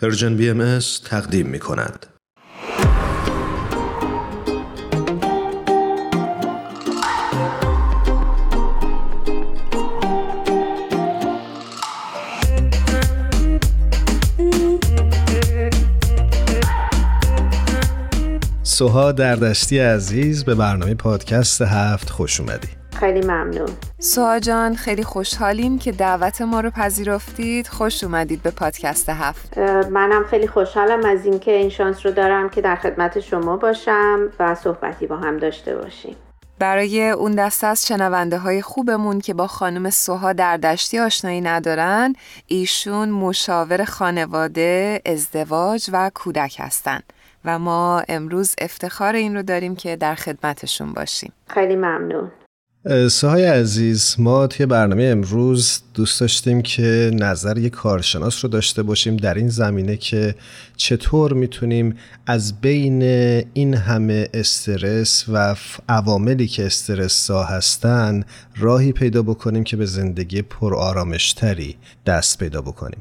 پرژن بی ام تقدیم می کند. سوها دردشتی عزیز به برنامه پادکست هفت خوش اومدی خیلی ممنون. سوها جان خیلی خوشحالیم که دعوت ما رو پذیرفتید. خوش اومدید به پادکست هفت. منم خیلی خوشحالم از اینکه این شانس رو دارم که در خدمت شما باشم و صحبتی با هم داشته باشیم. برای اون دسته از شنونده های خوبمون که با خانم سوها در دشتی آشنایی ندارن ایشون مشاور خانواده، ازدواج و کودک هستن و ما امروز افتخار این رو داریم که در خدمتشون باشیم. خیلی ممنون. سهای عزیز ما توی برنامه امروز دوست داشتیم که نظر یک کارشناس رو داشته باشیم در این زمینه که چطور می‌تونیم از بین این همه استرس و عواملی که استرس سا هستن راهی پیدا بکنیم که به زندگی پر آرامشتری دست پیدا بکنیم.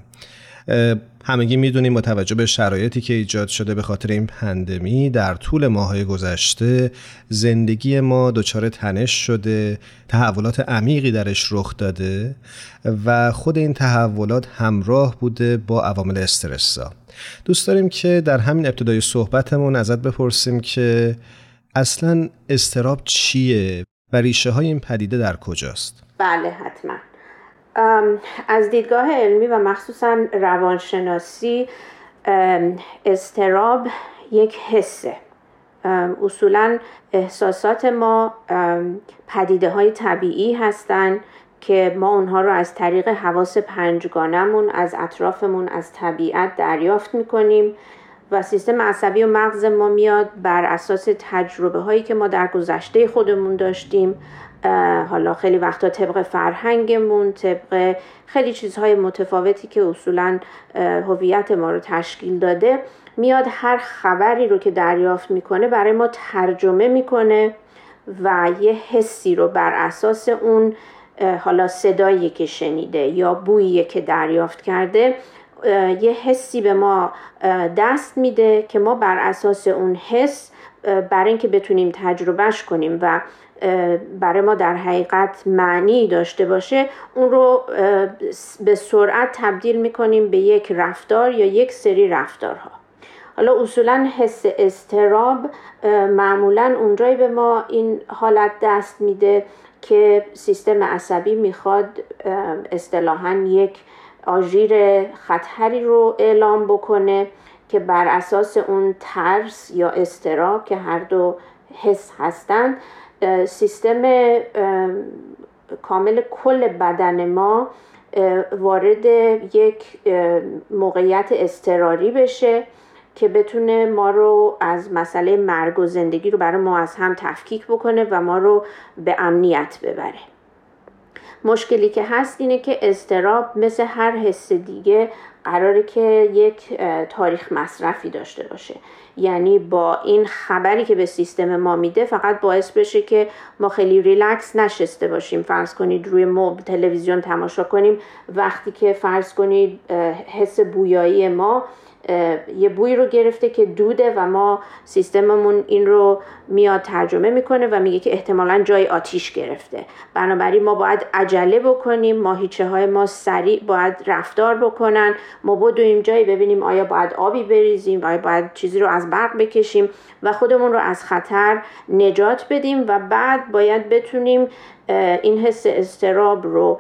همگی می‌دونیم با توجه به شرایطی که ایجاد شده به خاطر این پندمی در طول ماهای گذشته زندگی ما دچار تنش شده تحولات عمیقی درش رخ داده و خود این تحولات همراه بوده با عوامل استرسا دوست داریم که در همین ابتدای صحبتمون ازت بپرسیم که اصلا استراب چیه و ریشه های این پدیده در کجاست؟ بله حتما از دیدگاه علمی و مخصوصا روانشناسی استراب یک حسه. اصولا احساسات ما پدیده های طبیعی هستند که ما اونها رو از طریق حواس پنجگانمون از اطرافمون از طبیعت دریافت می‌کنیم. و سیستم عصبی و مغز ما میاد بر اساس تجربه هایی که ما در گذشته خودمون داشتیم. حالا خیلی وقتا طبق فرهنگمون طبق خیلی چیزهای متفاوتی که اصولا هویت ما رو تشکیل داده میاد هر خبری رو که دریافت می‌کنه برای ما ترجمه می‌کنه و یه حسی رو بر اساس اون حالا صدایی که شنیده یا بویی که دریافت کرده یه حسی به ما دست میده که ما بر اساس اون حس برای اینکه بتونیم تجربهش کنیم و برای ما در حقیقت معنی داشته باشه اون رو به سرعت تبدیل می‌کنیم به یک رفتار یا یک سری رفتارها. حالا اصولا حس استراب معمولا اونجایی به ما این حالت دست میده که سیستم عصبی می‌خواد اصطلاحا یک آژیر خطری رو اعلام بکنه که بر اساس اون ترس یا استراب که هر دو حس هستند سیستم کامل کل بدن ما وارد یک موقعیت استراری بشه که بتونه ما رو از مسئله مرگ و زندگی رو برای ما از هم تفکیک بکنه و ما رو به امنیت ببره. مشکلی که هست اینه که استراب مثل هر حس دیگه قراره که یک تاریخ مصرفی داشته باشه. یعنی با این خبری که به سیستم ما میده فقط باعث بشه که ما خیلی ریلکس نشسته باشیم. فرض کنید روی موب تلویزیون تماشا کنیم. وقتی که فرض کنید حس بویایی ما یه بوی رو گرفته که دوده و ما سیستممون این رو میاد ترجمه می‌کنه و میگه که احتمالا جای آتیش گرفته. بنابراین ما باید عجله بکنیم ماهیچه های ما سریع باید رفتار بکنن. ما بدویم جایی ببینیم آیا باید آبی بریزیم آیا باید چیزی رو از برق بکشیم و خودمون رو از خطر نجات بدیم و بعد باید بتونیم این حس استراب رو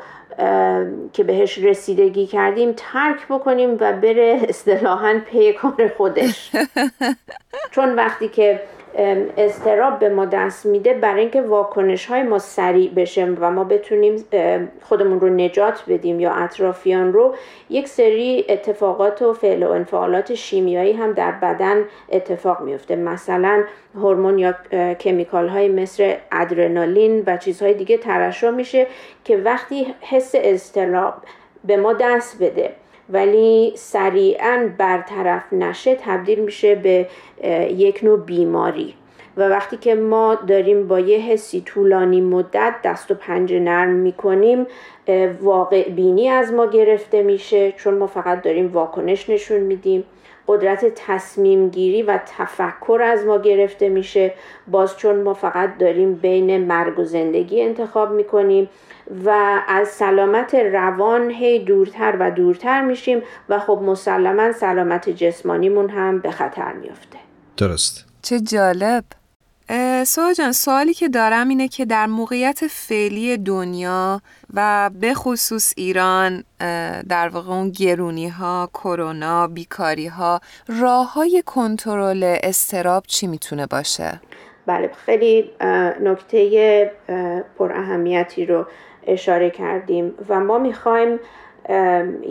که بهش رسیدگی کردیم ترک بکنیم و بره اصطلاحا پی کار خودش. چون وقتی که استراب به ما دست میده برای اینکه واکنش های ما سریع بشه و ما بتونیم خودمون رو نجات بدیم یا اطرافیان رو. یک سری اتفاقات و فعل و انفعالات شیمیایی هم در بدن اتفاق میفته مثلا هورمون یا کمیکال های مثل ادرنالین و چیزهای دیگه ترشح میشه که وقتی حس استراب به ما دست بده. ولی سریعا برطرف نشه تبدیل میشه به یک نوع بیماری. و وقتی که ما داریم با یه حسی طولانی مدت دست و پنجه نرم می‌کنیم واقع بینی از ما گرفته میشه چون ما فقط داریم واکنش نشون میدیم. قدرت تصمیم گیری و تفکر از ما گرفته میشه. باز چون ما فقط داریم بین مرگ و زندگی انتخاب می‌کنیم و از سلامت روان هی دورتر و دورتر میشیم و خب مسلما سلامت جسمانیمون هم به خطر میافته. درست. چه جالب. سوها جان سوالی که دارم اینه که در موقعیت فعلی دنیا و به خصوص ایران در واقع اون گرونی ها، کرونا، بیکاری ها راه های کنترل استراب چی می‌تونه باشه؟ بله خیلی نکته پر اهمیتی رو اشاره کردیم و ما می‌خوایم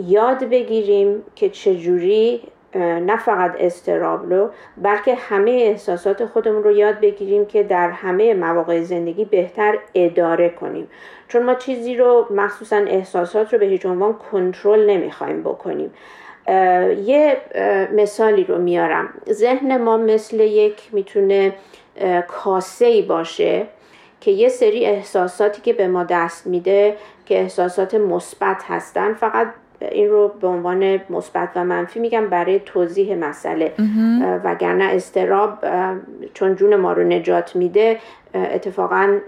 یاد بگیریم که چجوری نه فقط استراب رو بلکه همه احساسات خودمون رو یاد بگیریم که در همه مواقع زندگی بهتر اداره کنیم. چون ما چیزی رو مخصوصا احساسات رو به هیچ عنوان کنترل نمی‌خوایم بکنیم. یه مثالی رو میارم. ذهن ما مثل یک می‌تونه کاسه ای باشه که یه سری احساساتی که به ما دست میده که احساسات مثبت هستن فقط این رو به عنوان مثبت و منفی میگم برای توضیح مسئله. وگرنه استراب چون جون ما رو نجات میده اتفاقا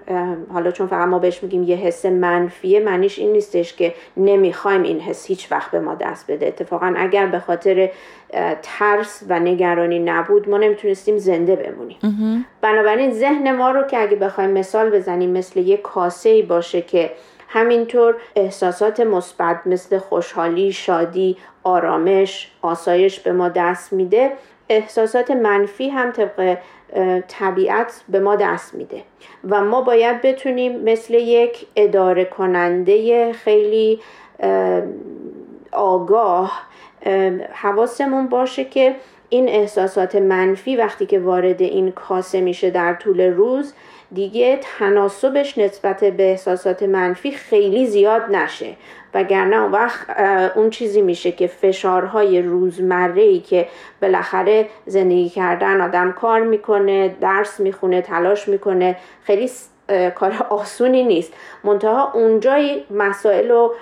حالا چون فقط ما بهش میگیم یه حس منفیه معنیش این نیستش که نمی‌خوایم این حس هیچ وقت به ما دست بده. اتفاقا اگر به خاطر ترس و نگرانی نبود ما نمی‌تونستیم زنده بمونیم. بنابراین ذهن ما رو که اگه بخوایم مثال بزنیم مثل یه کاسه باشه که همینطور احساسات مثبت مثل خوشحالی، شادی، آرامش، آسایش به ما دست میده. احساسات منفی هم طبق طبیعت به ما دست میده. و ما باید بتونیم مثل یک اداره کننده خیلی آگاه حواسمون باشه که این eحساسات منفی وقتی که وارد این کاسه میشه در طول روز دیگه تناسبش نسبت به احساسات منفی خیلی زیاد نشه. وگرنه اون وقت اون چیزی میشه که فشارهای روزمره ای که بالاخره زندگی کردن آدم کار می‌کنه درس می‌خونه تلاش می‌کنه خیلی کار آسونی نیست. منتها اونجای مسائل و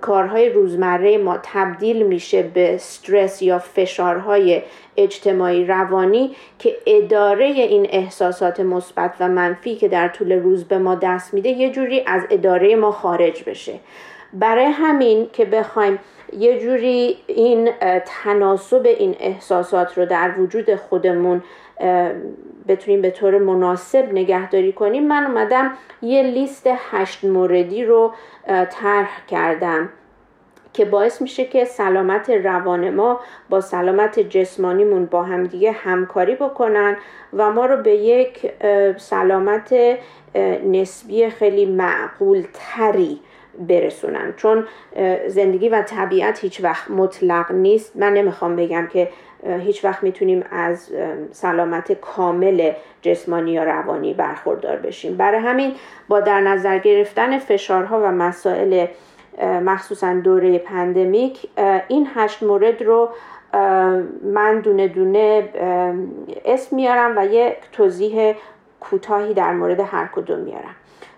کارهای روزمره ما تبدیل میشه به استرس یا فشارهای اجتماعی روانی که اداره این احساسات مثبت و منفی که در طول روز به ما دست میده یه جوری از اداره ما خارج بشه. برای همین که بخوایم یه جوری این تناسب این احساسات رو در وجود خودمون بتونیم به طور مناسب نگهداری کنیم من اومدم یه لیست هشت موردی رو طرح کردم. که باعث میشه که سلامت روان ما با سلامت جسمانیمون با همدیگه همکاری بکنن و ما رو به یک سلامت نسبی خیلی معقول تری برسونن. چون زندگی و طبیعت هیچ وقت مطلق نیست. من نمی‌خوام بگم که هیچ وقت می‌تونیم از سلامت کامل جسمانی یا روانی برخوردار بشیم. برای همین با در نظر گرفتن فشارها و مسائل مخصوصا دوره پندمیک این هشت مورد رو من دونه دونه اسم میارم و یک توضیح کوتاهی در مورد هر کدوم میارم.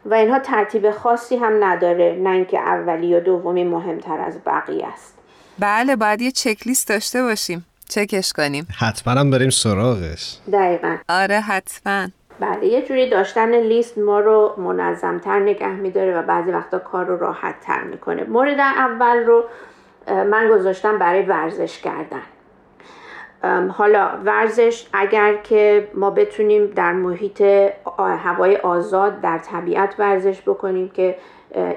و اینها ترتیب خاصی هم نداره نه اینکه اولی یا دومی مهمتر از بقیه است. بله باید یه چکلیست داشته باشیم. چکش کنیم؟ حتما هم بریم سراغش. دقیقا. آره حتما. بله یه جوری داشتن لیست ما رو منظمتر نگه میداره و بعضی وقتا کار رو راحت تر می‌کنه. مورد اول رو من گذاشتم برای ورزش کردن. حالا ورزش اگر که ما بتونیم در محیط هوای آزاد در طبیعت ورزش بکنیم که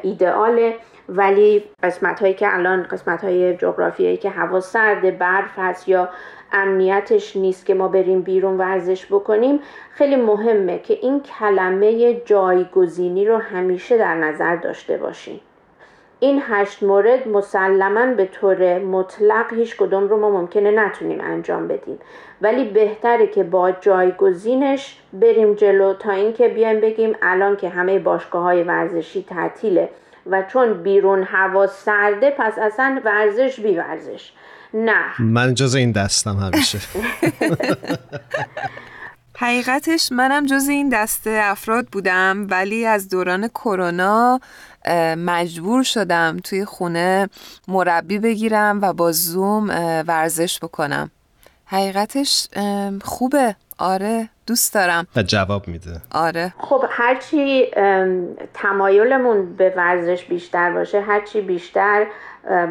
ایدئاله ولی قسمت هایی که الان قسمت های جغرافیایی که هوا سرد برف هست یا امنیتش نیست که ما بریم بیرون ورزش بکنیم خیلی مهمه که این کلمه جایگزینی رو همیشه در نظر داشته باشیم این هشت مورد مسلما به طور مطلق هیچ کدوم رو ما ممکنه نتونیم انجام بدیم. ولی بهتره که با جایگزینش بریم جلو تا اینکه بیایم بگیم الان که همه باشگاه های ورزشی تعطیله و چون بیرون هوا سرده پس اصلا ورزش بی ورزش نه. من جز این دستم همیشه. حقیقتش منم جز این دسته افراد بودم ولی از دوران کرونا مجبور شدم توی خونه مربی بگیرم و با زوم ورزش بکنم. حقیقتش خوبه. آره دوست دارم. و جواب میده. آره. خب هرچی تمایلمون به ورزش بیشتر باشه هرچی بیشتر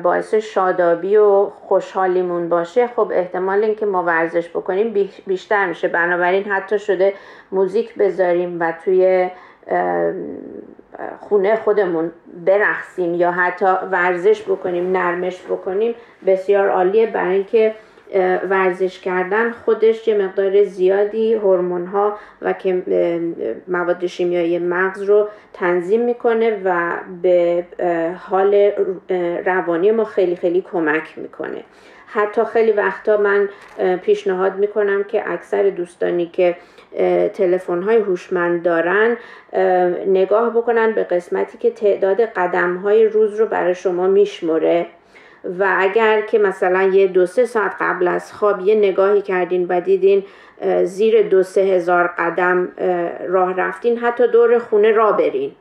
باعث شادابی و خوشحالیمون باشه خب احتمال اینکه ما ورزش بکنیم بیشتر میشه. بنابراین حتی شده موزیک بذاریم و توی خونه خودمون برقصیم یا حتی ورزش بکنیم نرمش بکنیم بسیار عالیه. برای اینکه ورزش کردن خودش یه مقدار زیادی هورمون ها و که مواد شیمیایی مغز رو تنظیم می‌کنه و به حال روانی ما خیلی خیلی کمک می‌کنه. حتی خیلی وقتا من پیشنهاد می‌کنم که اکثر دوستانی که تلفن های هوشمند دارن نگاه بکنن به قسمتی که تعداد قدم های روز رو برای شما میشمره و اگر که مثلا یه دو سه ساعت قبل از خواب یه نگاهی کردین و دیدین زیر دو سه هزار قدم راه رفتین حتی دور خونه را برین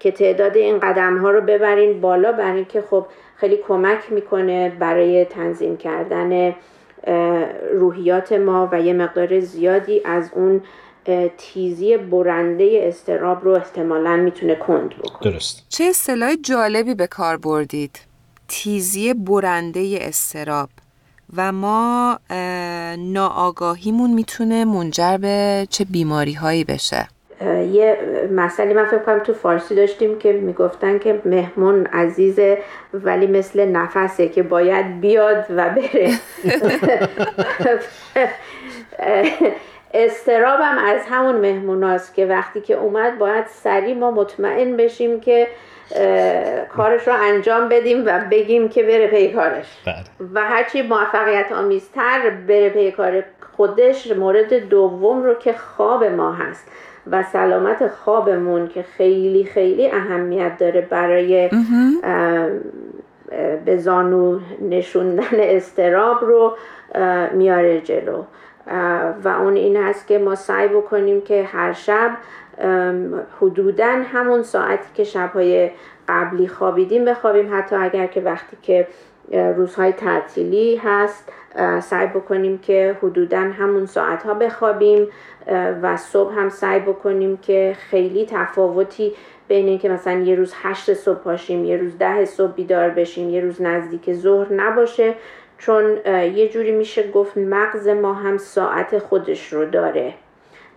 که تعداد این قدم ها رو ببرین بالا برای اینکه خب خیلی کمک می‌کنه برای تنظیم کردن روحیات ما و یه مقدار زیادی از اون تیزی برنده استراب رو احتمالا می‌تونه کند بکنه. درست. چه اصطلاح جالبی به کار بردید. تیزی برنده استراب. و ما ناآگاهیمون می‌تونه منجر به چه بیماری هایی بشه یه مسئله من فکر کنم تو فارسی داشتیم که می‌گفتن که مهمون عزیزه ولی مثل نفسه که باید بیاد و بره. استرابم از همون مهموناست که وقتی که اومد باید سریع ما مطمئن بشیم که کارش رو انجام بدیم و بگیم که بره پی کارش بله. و هرچی موفقیت آمیزتر بره پی کار خودش مورد دوم رو که خواب ما هست و سلامت خوابمون که خیلی خیلی اهمیت داره برای به زانو نشوندن استراب رو میاره جلو و اون این هست که ما سعی بکنیم که هر شب حدودا همون ساعتی که شبهای قبلی خوابیدیم بخوابیم. حتی اگر که وقتی که روزهای تعطیلی هست سعی بکنیم که حدودا همون ساعت ها بخوابیم و صبح هم سعی بکنیم که خیلی تفاوتی بین اینکه مثلا یه روز هشت صبح پاشیم یه روز ده صبح بیدار بشیم یه روز نزدیک ظهر نباشه. چون یه جوری میشه گفت مغز ما هم ساعت خودش رو داره.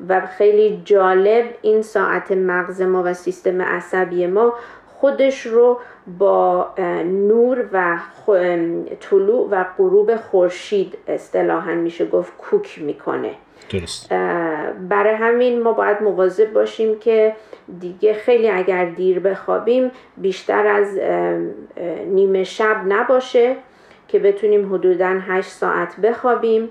و خیلی جالب این ساعت مغز ما و سیستم عصبی ما خودش رو با نور و طلوع و غروب خورشید اصطلاحا میشه گفت کوک می‌کنه. درست. برای همین ما باید مواظب باشیم که دیگه خیلی اگر دیر بخوابیم بیشتر از نیمه شب نباشه. که بتونیم حدودا 8 ساعت بخوابیم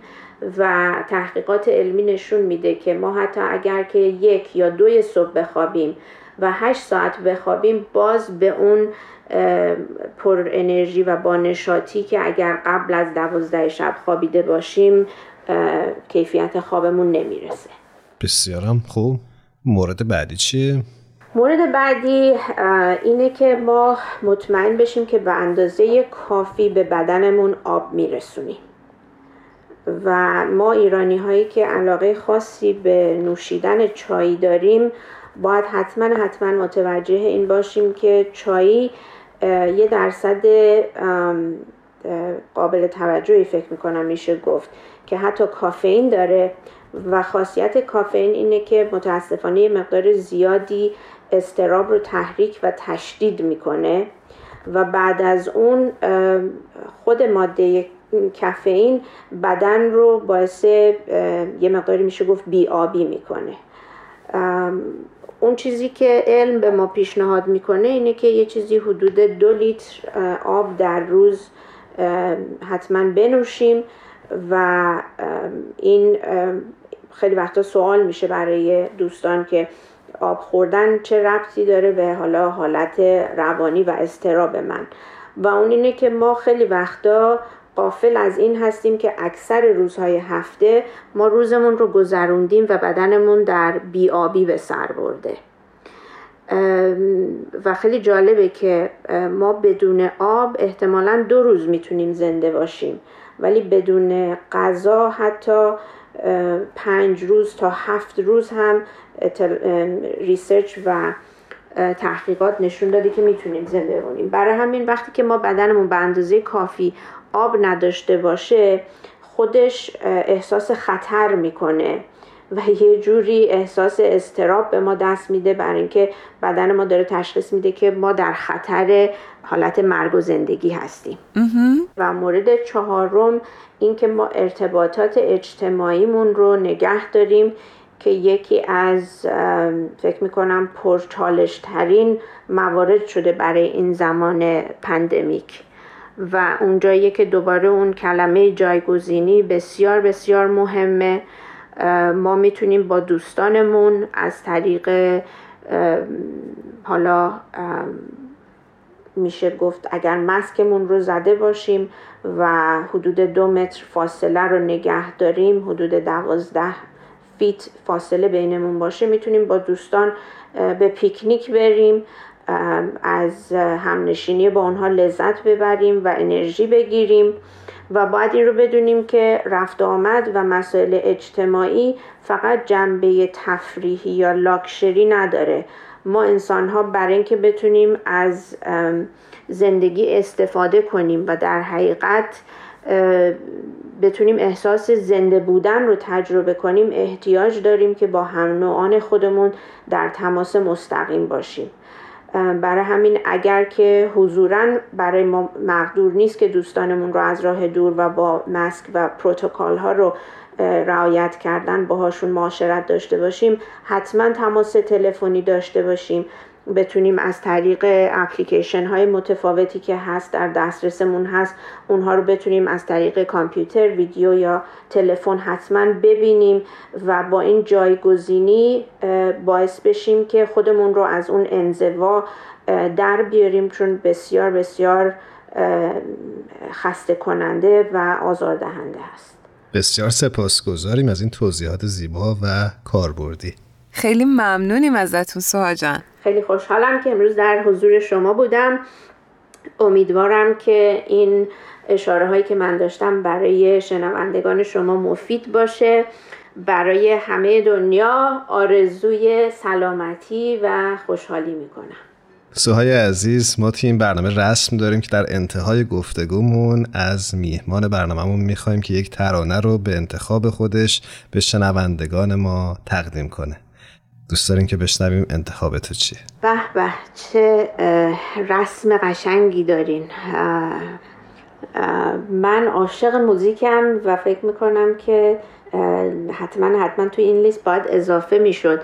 و تحقیقات علمی نشون میده که ما حتی اگر که یک یا دوی صبح بخوابیم و هشت ساعت بخوابیم باز به اون پر انرژی و با نشاطی که اگر قبل از دوازده شب خوابیده باشیم کیفیت خوابمون نمی‌رسه بسیارم خوب مورد بعدی چیه؟ مورد بعدی اینه که ما مطمئن بشیم که به اندازه کافی به بدنمون آب میرسونیم. و ما ایرانی هایی که علاقه خاصی به نوشیدن چای داریم باید حتما حتما متوجه این باشیم که چای یه درصد قابل توجهی فکر می‌کنم میشه گفت که حتی کافئین داره. و خاصیت کافئین اینه که متاسفانه مقدار زیادی استراب رو تحریک و تشدید می‌کنه و بعد از اون خود ماده کافئین بدن رو باعث یه مقداری میشه گفت بیابی می‌کنه. اون چیزی که علم به ما پیشنهاد می‌کنه اینه که یه چیزی حدود دو لیتر آب در روز حتما بنوشیم و این خیلی وقتا سوال میشه برای دوستان که آب خوردن چه ربطی داره به حالا حالت روانی و استراب من؟ و اون اینه که ما خیلی وقتا قافل از این هستیم که اکثر روزهای هفته ما روزمون رو گذروندیم و بدنمون در بیابی به سر برده. و خیلی جالبه که ما بدون آب احتمالا دو روز می‌تونیم زنده باشیم. ولی بدون غذا حتی پنج روز تا هفت روز هم research و تحقیقات نشون داده که می‌تونیم زنده بمونیم. برای همین وقتی که ما بدنمون به اندازه کافی آب نداشته باشه خودش احساس خطر می‌کنه. و یه جوری احساس اضطراب به ما دست میده برای اینکه بدن ما داره تشخیص میده که ما در خطر حالت مرگ و زندگی هستیم. و مورد چهارم اینکه ما ارتباطات اجتماعیمون رو نگه داریم که یکی از فکر می‌کنم پرچالش ترین موارد شده برای این زمان پندمیک. و اونجایی که دوباره اون کلمه جایگزینی بسیار بسیار مهمه. ما می‌تونیم با دوستانمون از طریق حالا میشه گفت اگر مسکمون رو زده باشیم و حدود دو متر فاصله رو نگه داریم حدود دوازده فیت فاصله بینمون باشه می‌تونیم با دوستان به پیکنیک بریم از همنشینی با اونها لذت ببریم و انرژی بگیریم. و باید این رو بدونیم که رفت آمد و مسائل اجتماعی فقط جنبه تفریحی یا لاکشری نداره. ما انسان ها برای اینکه بتونیم از زندگی استفاده کنیم و در حقیقت بتونیم احساس زنده بودن رو تجربه کنیم احتیاج داریم که با هم نوعان خودمون در تماس مستقیم باشیم. برای همین اگر که حضورا برای ما مقدور نیست که دوستانمون رو از راه دور و با مسک و پروتکل ها رو رعایت کردن باهاشون معاشرت داشته باشیم حتما تماس تلفنی داشته باشیم. بتونیم از طریق اپلیکیشن های متفاوتی که هست در دسترسمون هست اونها رو بتونیم از طریق کامپیوتر ویدیو یا تلفن حتما ببینیم و با این جایگزینی باعث بشیم که خودمون رو از اون انزوا در بیاریم چون بسیار بسیار خسته کننده و آزاردهنده هست. بسیار سپاسگزاریم از این توضیحات زیبا و کاربردی. خیلی ممنونیم ازتون سوها جان. خیلی خوشحالم که امروز در حضور شما بودم. امیدوارم که این اشاره هایی که من داشتم برای شنوندگان شما مفید باشه برای همه دنیا آرزوی سلامتی و خوشحالی می‌کنم. سوهای عزیز ما توی این برنامه رسم داریم که در انتهای گفتگومون از میهمان برنامهمون می‌خوایم که یک ترانه رو به انتخاب خودش به شنوندگان ما تقدیم کنه. دوست داریم که بشنویم انتخاب تو چیه؟ به به چه رسم قشنگی دارین. من عاشق موزیکم و فکر می‌کنم که حتما حتما توی این لیست باید اضافه می‌شد.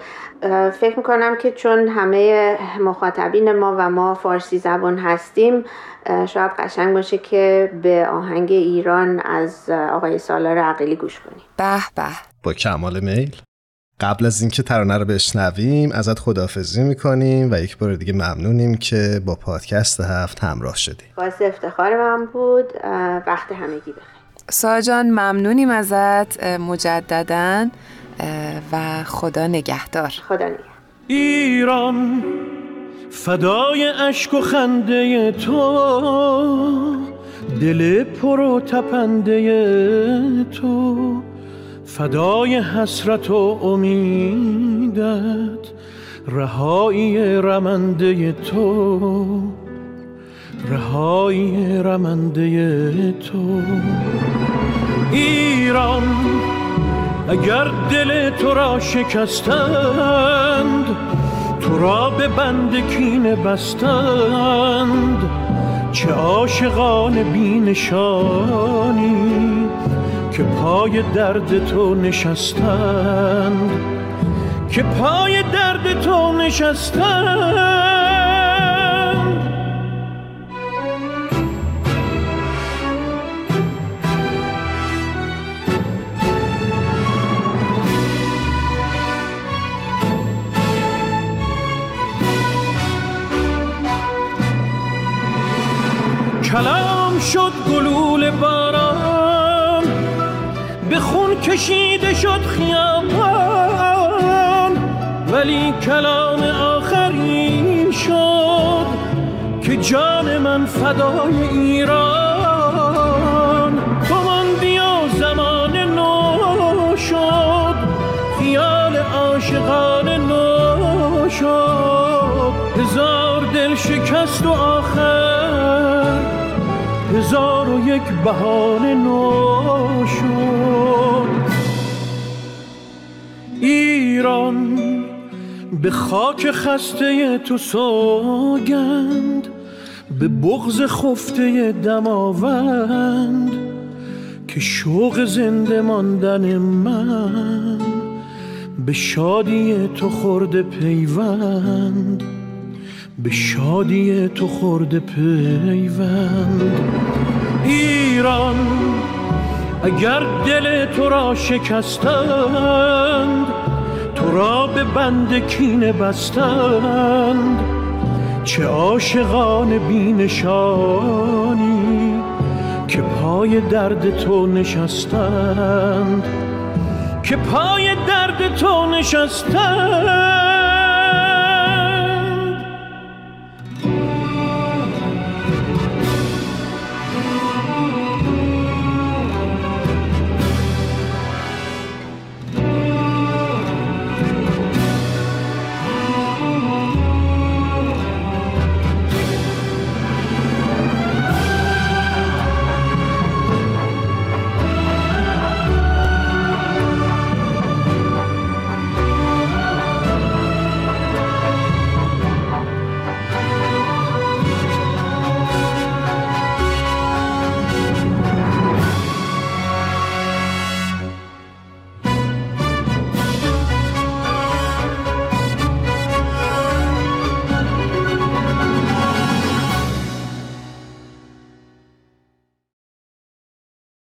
فکر می‌کنم که چون همه مخاطبین ما و ما فارسی زبان هستیم شاید قشنگ باشه که به آهنگ ایران از آقای سالار عقیلی گوش کنیم. به به. با کمال میل؟ قبل از اینکه ترانه رو بشنویم ازت خدافزی می‌کنیم و یک بار دیگه ممنونیم که با پادکست هفت همراه شدیم باعث افتخار من بود. وقت همگی بخیر. ساجان ممنونیم ازت. مجددا. و خدا نگهدار. خدا نگهدار. ایران فدای اشک و خنده تو. دل پر و تپنده تو. فدای حسرت و امیدت رهایی رمنده تو رهایی رمنده تو. ایران اگر دل تو را شکستند تو را به بند کین بستند چه عاشقان بینشانی که پای درد تو نشستند که پای درد تو نشستند. کلام شد گلول باران. کشیده شد خیابان ولی کلام آخری شد که جان من فدای ایران. گمان بیا زمان نو شد خیال عاشقان نو شد. هزار دل شکست و آخر هزار و یک بهانه نو شد. ایران به خاک خسته تو سوگند به بغز خفته دماوند که شوق زنده ماندن من به شادی تو خورده پیوند به شادی تو خورده پیوند. ایران اگر دل تو را شکستند را به بند کینه بستند. چه عاشقان بینشانی که پای درد تو نشستند. که پای درد تو نشستند.